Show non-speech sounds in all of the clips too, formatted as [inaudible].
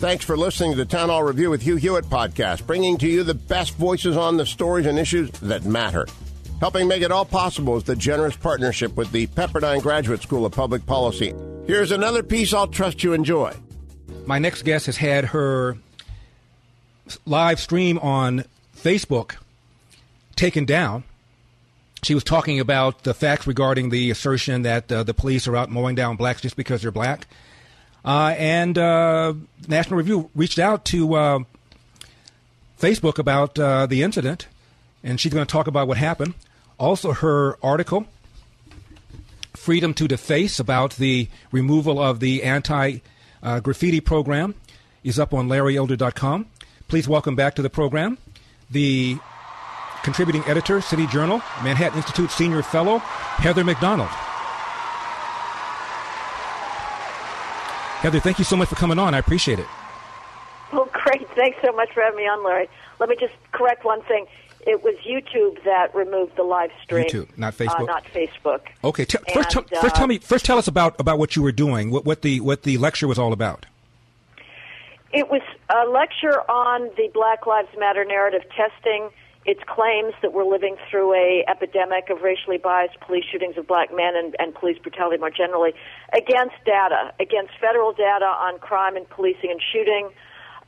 Thanks for listening to the Town Hall Review with Hugh Hewitt podcast, bringing to you the best voices on the stories and issues that matter. Helping make it all possible is the generous partnership with the Pepperdine Graduate School of Public Policy. Here's another piece I'll trust you enjoy. My next guest has had her live stream on Facebook taken down. She was talking about the facts regarding the assertion that uh, the police are out mowing down blacks just because they're black. Uh, and uh, National Review reached out to uh, Facebook about the incident, and she's going to talk about what happened. Also, her article, Freedom to Deface, about the removal of the anti graffiti program, is up on larryelder.com. Please welcome back to the program the contributing editor, City Journal, Manhattan Institute Senior Fellow, Heather Mac Heather, thank you so much for coming on. I appreciate it. Well, great. Thanks so much for having me on, Larry. Let me just correct one thing. It was YouTube that removed the live stream. YouTube, not Facebook. Uh, not Facebook. Okay. T- and, first, t- uh, first, tell me. First, tell us about, about what you were doing. What, what the what the lecture was all about. It was a lecture on the Black Lives Matter narrative testing its claims that we're living through a epidemic of racially biased police shootings of black men and, and police brutality more generally against data, against federal data on crime and policing and shooting,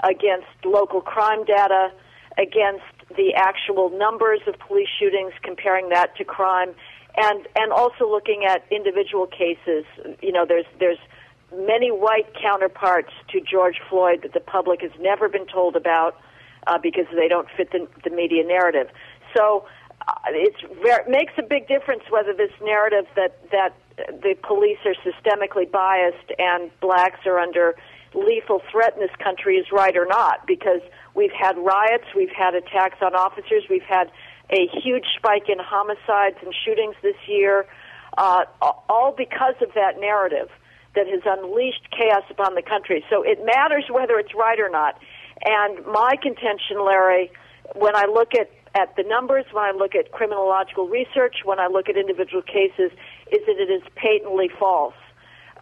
against local crime data, against the actual numbers of police shootings, comparing that to crime, and and also looking at individual cases. You know, there's there's many white counterparts to George Floyd that the public has never been told about uh, because they don't fit the, the media narrative. So uh, it's it makes a big difference whether this narrative that that the police are systemically biased and blacks are under lethal threat in this country is right or not because we've had riots, we've had attacks on officers, we've had a huge spike in homicides and shootings this year, uh, all because of that narrative that has unleashed chaos upon the country. So it matters whether it's right or not. And my contention, Larry, when I look at, at the numbers, when I look at criminological research, when I look at individual cases, is that it is patently false.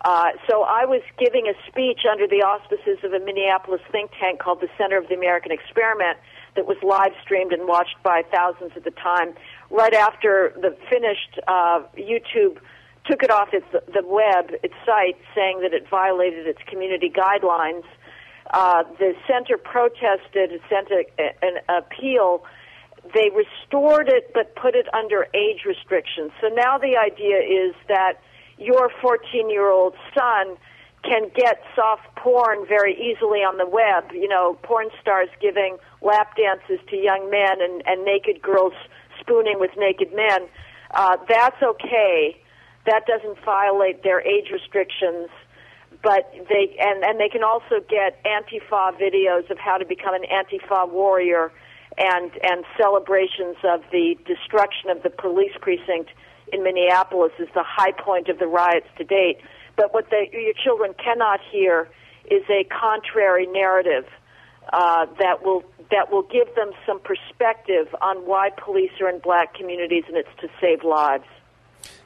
Uh, so I was giving a speech under the auspices of a Minneapolis think tank called the Center of the American Experiment that was live streamed and watched by thousands at the time. Right after the finished, uh, YouTube took it off its the web, its site, saying that it violated its community guidelines. Uh, the center protested, sent a, an appeal. They restored it, but put it under age restrictions. So now the idea is that your 14 year old son can get soft porn very easily on the web. You know, porn stars giving lap dances to young men and, and naked girls spooning with naked men. Uh, that's okay. That doesn't violate their age restrictions but they and and they can also get Antifa videos of how to become an Antifa warrior, and and celebrations of the destruction of the police precinct in Minneapolis is the high point of the riots to date. But what they, your children cannot hear is a contrary narrative uh, that will that will give them some perspective on why police are in black communities and it's to save lives.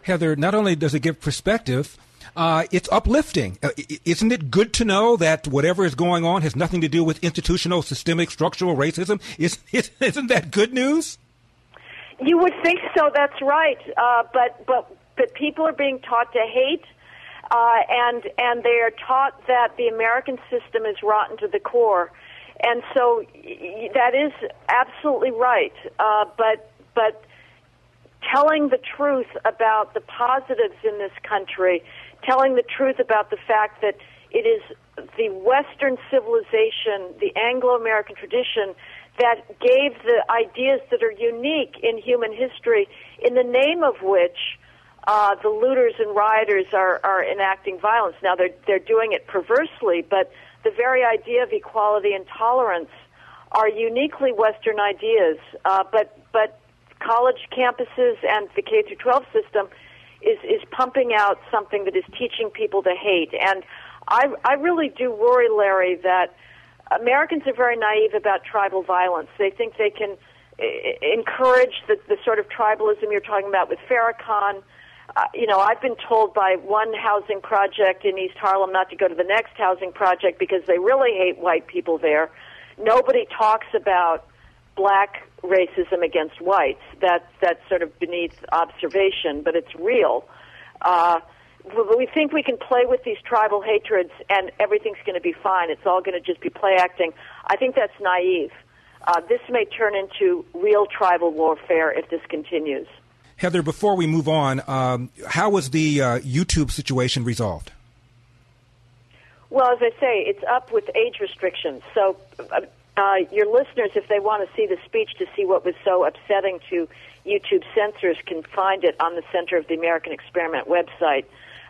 Heather, not only does it give perspective, uh, it's uplifting. Uh, isn't it good to know that whatever is going on has nothing to do with institutional, systemic, structural racism? [laughs] Is, isn't that good news? You would think so. That's right. Uh, but but but people are being taught to hate, uh, and and they are taught that the American system is rotten to the core, and so that is absolutely right. Uh, but but telling the truth about the positives in this country telling the truth about the fact that it is the Western civilization, the Anglo American tradition, that gave the ideas that are unique in human history, in the name of which uh, the looters and rioters are, are enacting violence. Now they're they're doing it perversely, but the very idea of equality and tolerance are uniquely Western ideas. Uh, but but college campuses and the K through 12 system is is pumping out something that is teaching people to hate. And I I really do worry, Larry, that Americans are very naive about tribal violence. They think they can uh, encourage the, the sort of tribalism you're talking about with Farrakhan uh, you know, I've been told by one housing project in East Harlem not to go to the next housing project because they really hate white people there. Nobody talks about black racism against whites. That's that's sort of beneath observation, but it's real. Uh, we think we can play with these tribal hatreds and everything's going to be fine. It's all going to just be play acting. I think that's naive. Uh, this may turn into real tribal warfare if this continues. Heather, before we move on, um, how was the uh, YouTube situation resolved? Well, as I say, it's up with age restrictions. So, uh, uh, your listeners, if they want to see the speech to see what was so upsetting to YouTube censors, can find it on the Center of the American Experiment website.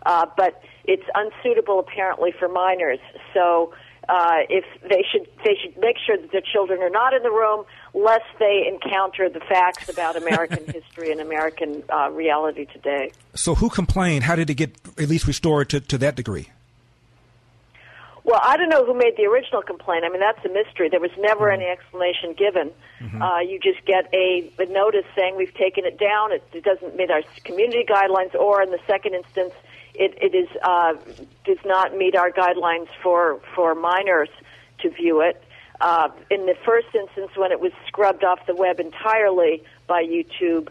Uh, but it's unsuitable apparently for minors. So uh, if they should they should make sure that their children are not in the room lest they encounter the facts about American [laughs] history and American uh, reality today. So who complained? How did it get at least restored to, to that degree? Well, I don't know who made the original complaint. I mean, that's a mystery. There was never mm-hmm. any explanation given. Mm-hmm. Uh, you just get a, a notice saying we've taken it down. It, it doesn't meet our community guidelines, or in the second instance, it, it is uh, does not meet our guidelines for for minors to view it. Uh, in the first instance, when it was scrubbed off the web entirely by YouTube,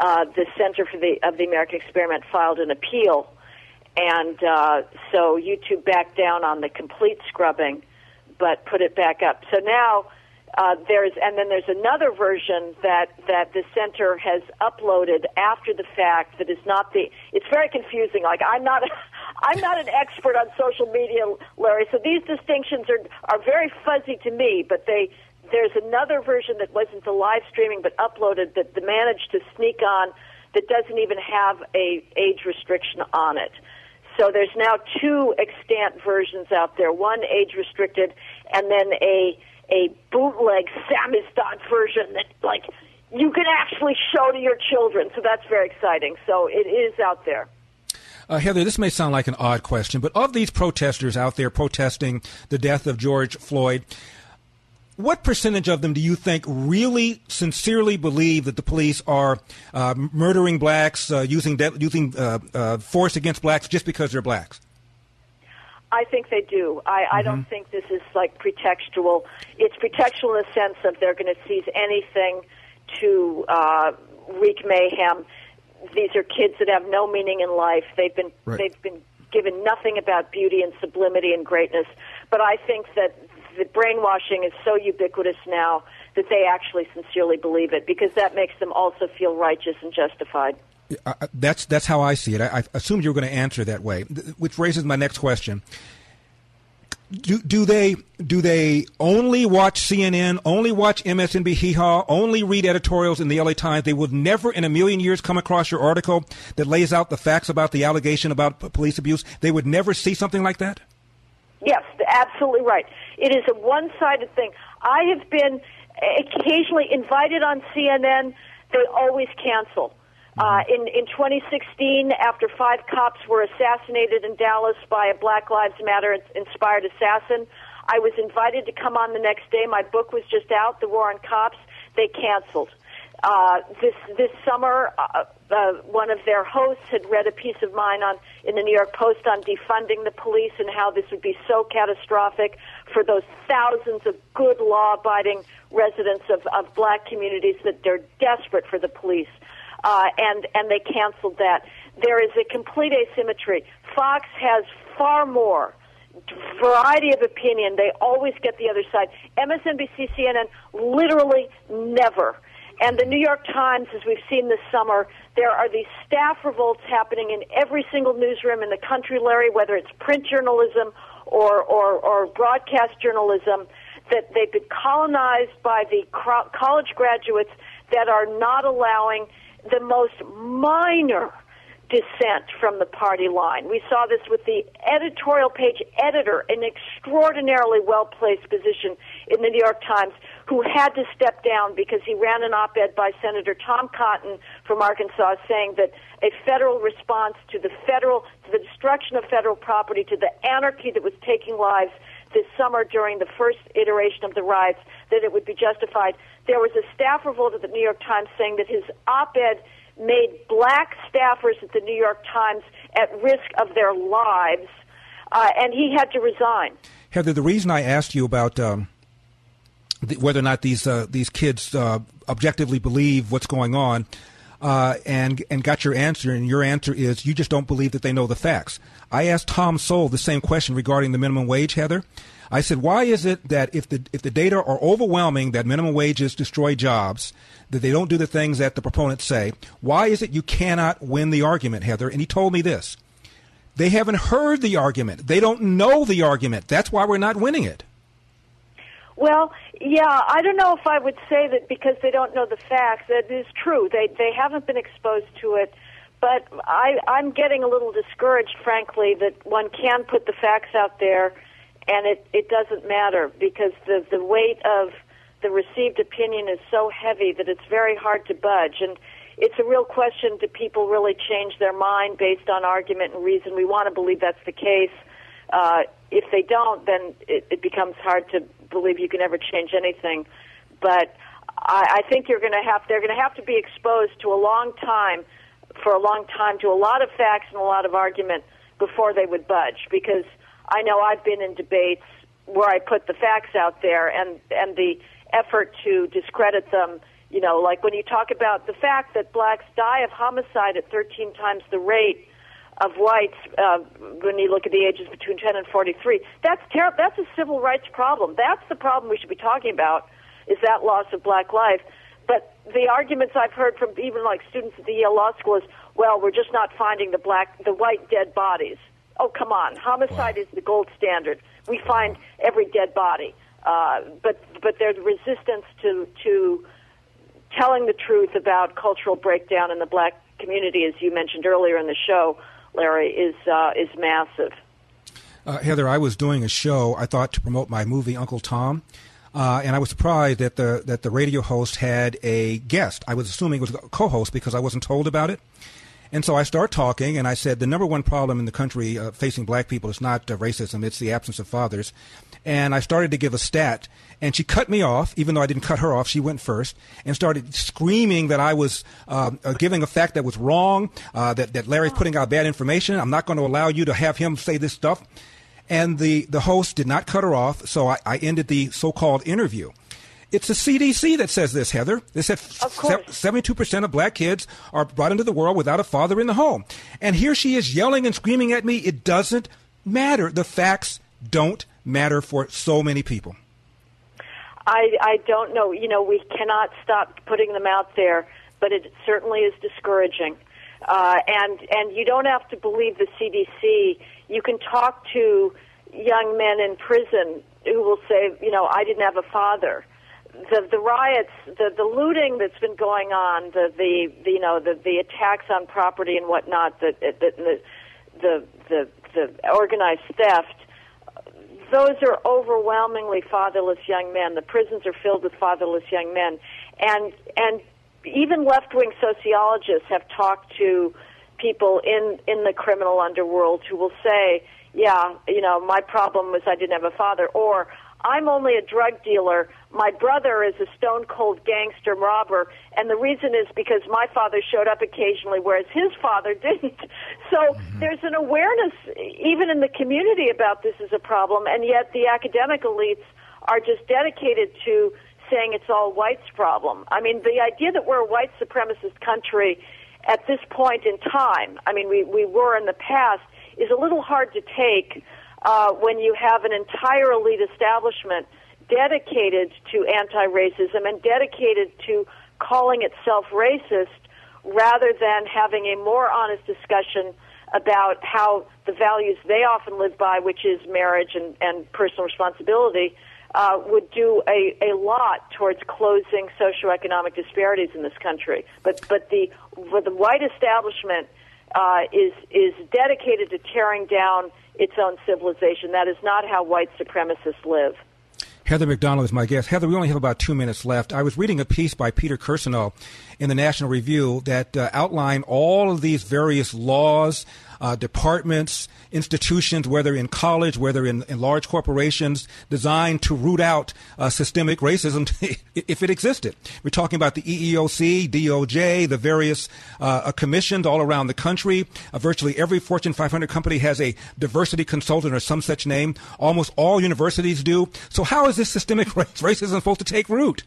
uh, the Center for the of the American Experiment filed an appeal, and uh, so YouTube backed down on the complete scrubbing, but put it back up. So now uh, there's and then there's another version that that the center has uploaded after the fact that is not the. It's very confusing. Like I'm not. [laughs] I'm not an expert on social media, Larry. So these distinctions are are very fuzzy to me. But they there's another version that wasn't the live streaming but uploaded that managed to sneak on that doesn't even have a age restriction on it. So there's now two extant versions out there. One age restricted, and then a a bootleg samizdat version that like you can actually show to your children. So that's very exciting. So it is out there. Uh, Heather, this may sound like an odd question, but of these protesters out there protesting the death of George Floyd, what percentage of them do you think really sincerely believe that the police are uh, murdering blacks, uh, using de- using uh, uh, force against blacks just because they're blacks? I think they do. I, mm-hmm. I don't mm-hmm. think this is like pretextual. It's pretextual in the sense of they're going to seize anything to uh, wreak mayhem. These are kids that have no meaning in life. They've been right. they've been given nothing about beauty and sublimity and greatness. But I think that the brainwashing is so ubiquitous now that they actually sincerely believe it because that makes them also feel righteous and justified. Uh, that's that's how I see it. I, I assumed you were going to answer that way, which raises my next question. Do, do they do they only watch CNN, only watch MSNBC, only read editorials in the LA Times? They would never in a million years come across your article that lays out the facts about the allegation about police abuse. They would never see something like that. Yes, absolutely right. It is a one-sided thing. I have been occasionally invited on CNN. They always cancel. Uh, in, in 2016, after five cops were assassinated in Dallas by a Black Lives Matter inspired assassin, I was invited to come on the next day. My book was just out, The War on Cops. They canceled. Uh, this this summer, uh, uh, one of their hosts had read a piece of mine on in the New York Post on defunding the police and how this would be so catastrophic for those thousands of good law-abiding residents of, of black communities that they're desperate for the police uh, and and they canceled that. There is a complete asymmetry. Fox has far more variety of opinion. They always get the other side. MSNBC, CNN, literally never. And the New York Times, as we've seen this summer, there are these staff revolts happening in every single newsroom in the country, Larry, whether it's print journalism or, or, or broadcast journalism, that they've been colonized by the college graduates that are not allowing the most minor dissent from the party line. We saw this with the editorial page editor, an extraordinarily well placed position in the New York Times, who had to step down because he ran an op ed by Senator Tom Cotton from Arkansas saying that a federal response to the federal to the destruction of federal property, to the anarchy that was taking lives this summer during the first iteration of the riots, that it would be justified. There was a staff revolt at the New York Times saying that his op ed made black staffers at the New York Times at risk of their lives, uh, and he had to resign. Heather, the reason I asked you about um, the, whether or not these uh, these kids uh, objectively believe what's going on. Uh, and and got your answer, and your answer is you just don't believe that they know the facts. I asked Tom Sowell the same question regarding the minimum wage, Heather. I said, why is it that if the if the data are overwhelming that minimum wages destroy jobs, that they don't do the things that the proponents say, why is it you cannot win the argument, Heather? And he told me this: they haven't heard the argument, they don't know the argument. That's why we're not winning it. Well, yeah, I don't know if I would say that because they don't know the facts. That is true. They they haven't been exposed to it, but I I'm getting a little discouraged, frankly, that one can put the facts out there, and it it doesn't matter because the the weight of the received opinion is so heavy that it's very hard to budge and. It's a real question: Do people really change their mind based on argument and reason? We want to believe that's the case. Uh, if they don't, then it, it becomes hard to believe you can ever change anything. But I, I think you're going to have they're going to have to be exposed to a long time, for a long time, to a lot of facts and a lot of argument before they would budge. Because I know I've been in debates where I put the facts out there, and and the effort to discredit them. You know, like when you talk about the fact that blacks die of homicide at 13 times the rate of whites uh, when you look at the ages between 10 and 43. That's terrible. That's a civil rights problem. That's the problem we should be talking about. Is that loss of black life? But the arguments I've heard from even like students at the Yale Law School is, well, we're just not finding the black, the white dead bodies. Oh, come on. Homicide wow. is the gold standard. We find every dead body. Uh, but but there's resistance to to telling the truth about cultural breakdown in the black community, as you mentioned earlier in the show. Larry, is uh, is massive. Uh, Heather, I was doing a show. I thought to promote my movie Uncle Tom, uh, and I was surprised that the that the radio host had a guest. I was assuming it was a co-host because I wasn't told about it. And so I start talking, and I said the number one problem in the country uh, facing black people is not uh, racism; it's the absence of fathers and I started to give a stat, and she cut me off, even though I didn't cut her off. She went first and started screaming that I was uh, uh, giving a fact that was wrong, uh, that, that Larry's putting out bad information. I'm not going to allow you to have him say this stuff. And the, the host did not cut her off, so I, I ended the so called interview. It's the CDC that says this, Heather. They said 72% of black kids are brought into the world without a father in the home. And here she is yelling and screaming at me. It doesn't matter. The facts don't matter for so many people? I, I don't know. You know, we cannot stop putting them out there, but it certainly is discouraging. Uh, and and you don't have to believe the CDC. You can talk to young men in prison who will say, you know, I didn't have a father. The the riots, the the looting that's been going on, the the, the you know the the attacks on property and whatnot, the the the the, the, the organized theft those are overwhelmingly fatherless young men. The prisons are filled with fatherless young men, and and even left-wing sociologists have talked to people in in the criminal underworld who will say, "Yeah, you know, my problem was I didn't have a father," or I'm only a drug dealer. My brother is a stone cold gangster robber, and the reason is because my father showed up occasionally, whereas his father [laughs] didn't. So mm-hmm. there's an awareness, even in the community, about this as a problem, and yet the academic elites are just dedicated to saying it's all whites' problem. I mean, the idea that we're a white supremacist country at this point in time, I mean, we, we were in the past, is a little hard to take uh, when you have an entire elite establishment dedicated to anti-racism and dedicated to calling itself racist rather than having a more honest discussion about how the values they often live by, which is marriage and, and personal responsibility, uh, would do a, a lot towards closing socioeconomic disparities in this country. But but the the white establishment uh, is is dedicated to tearing down its own civilization. That is not how white supremacists live. Heather Mac Donald is my guest. Heather, we only have about two minutes left. I was reading a piece by Peter Kirsanow in the National Review that uh, outlined all of these various laws, uh, departments, institutions, whether in college, whether in, in large corporations, designed to root out uh, systemic racism [laughs] if it existed. We're talking about the EEOC, DOJ, the various uh, commissions all around the country. Uh, virtually every Fortune 500 company has a diversity consultant or some such name. Almost all universities do. So how is this systemic [laughs] racism supposed to take root?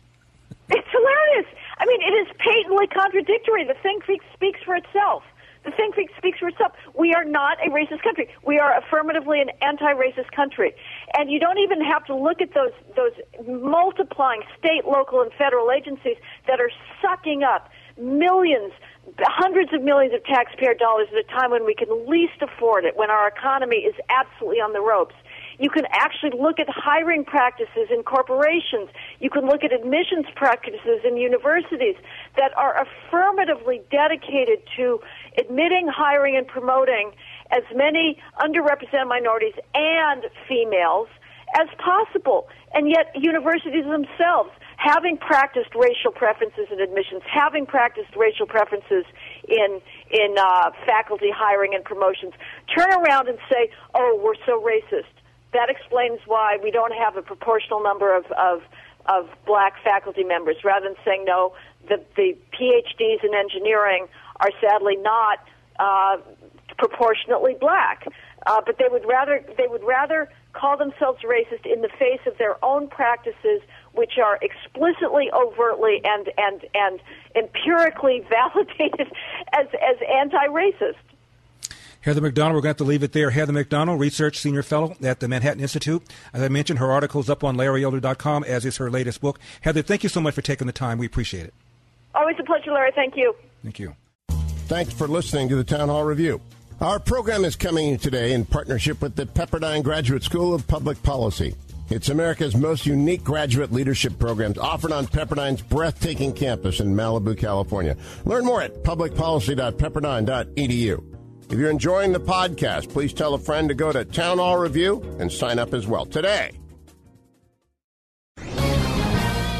It's hilarious. I mean, it is patently contradictory. The thing speaks for itself. The thing speaks for itself. We are not a racist country. We are affirmatively an anti-racist country, and you don't even have to look at those those multiplying state, local, and federal agencies that are sucking up millions, hundreds of millions of taxpayer dollars at a time when we can least afford it, when our economy is absolutely on the ropes. You can actually look at hiring practices in corporations. You can look at admissions practices in universities that are affirmatively dedicated to admitting, hiring, and promoting as many underrepresented minorities and females as possible. And yet, universities themselves, having practiced racial preferences in admissions, having practiced racial preferences in in uh, faculty hiring and promotions, turn around and say, "Oh, we're so racist." That explains why we don't have a proportional number of of, of black faculty members. Rather than saying, "No, the the PhDs in engineering are sadly not uh, proportionately black. Uh, but they would rather they would rather call themselves racist in the face of their own practices, which are explicitly, overtly, and and and empirically [laughs] validated as as anti-racist. Heather Mac Donald, we're going to have to leave it there. Heather Mac Donald, Research Senior Fellow at the Manhattan Institute. As I mentioned, her article is up on LarryElder.com, as is her latest book. Heather, thank you so much for taking the time. We appreciate it. Always a pleasure, Larry. Thank you. Thank you. Thanks for listening to the Town Hall Review. Our program is coming today in partnership with the Pepperdine Graduate School of Public Policy. It's America's most unique graduate leadership programs offered on Pepperdine's breathtaking campus in Malibu, California. Learn more at publicpolicy.pepperdine.edu. If you're enjoying the podcast, please tell a friend to go to Town Hall Review and sign up as well today.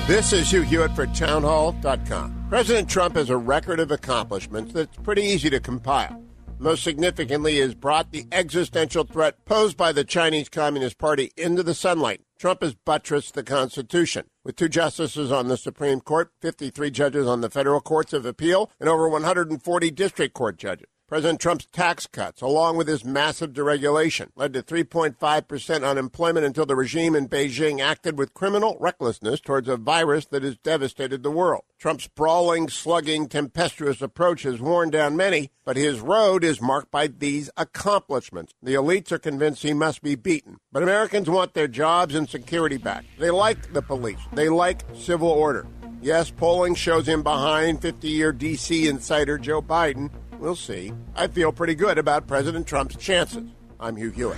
This is Hugh Hewitt for townhall.com. President Trump has a record of accomplishments that's pretty easy to compile. Most significantly, has brought the existential threat posed by the Chinese Communist Party into the sunlight. Trump has buttressed the Constitution. With two justices on the Supreme Court, 53 judges on the federal courts of appeal, and over 140 district court judges. President Trump's tax cuts, along with his massive deregulation, led to 3.5% unemployment until the regime in Beijing acted with criminal recklessness towards a virus that has devastated the world. Trump's brawling, slugging, tempestuous approach has worn down many, but his road is marked by these accomplishments. The elites are convinced he must be beaten. But Americans want their jobs and security back. They like the police. They like civil order. Yes, polling shows him behind 50 year D.C. insider Joe Biden, We'll see. I feel pretty good about President Trump's chances. I'm Hugh Hewitt.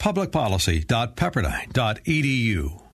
Publicpolicy.pepperdine.edu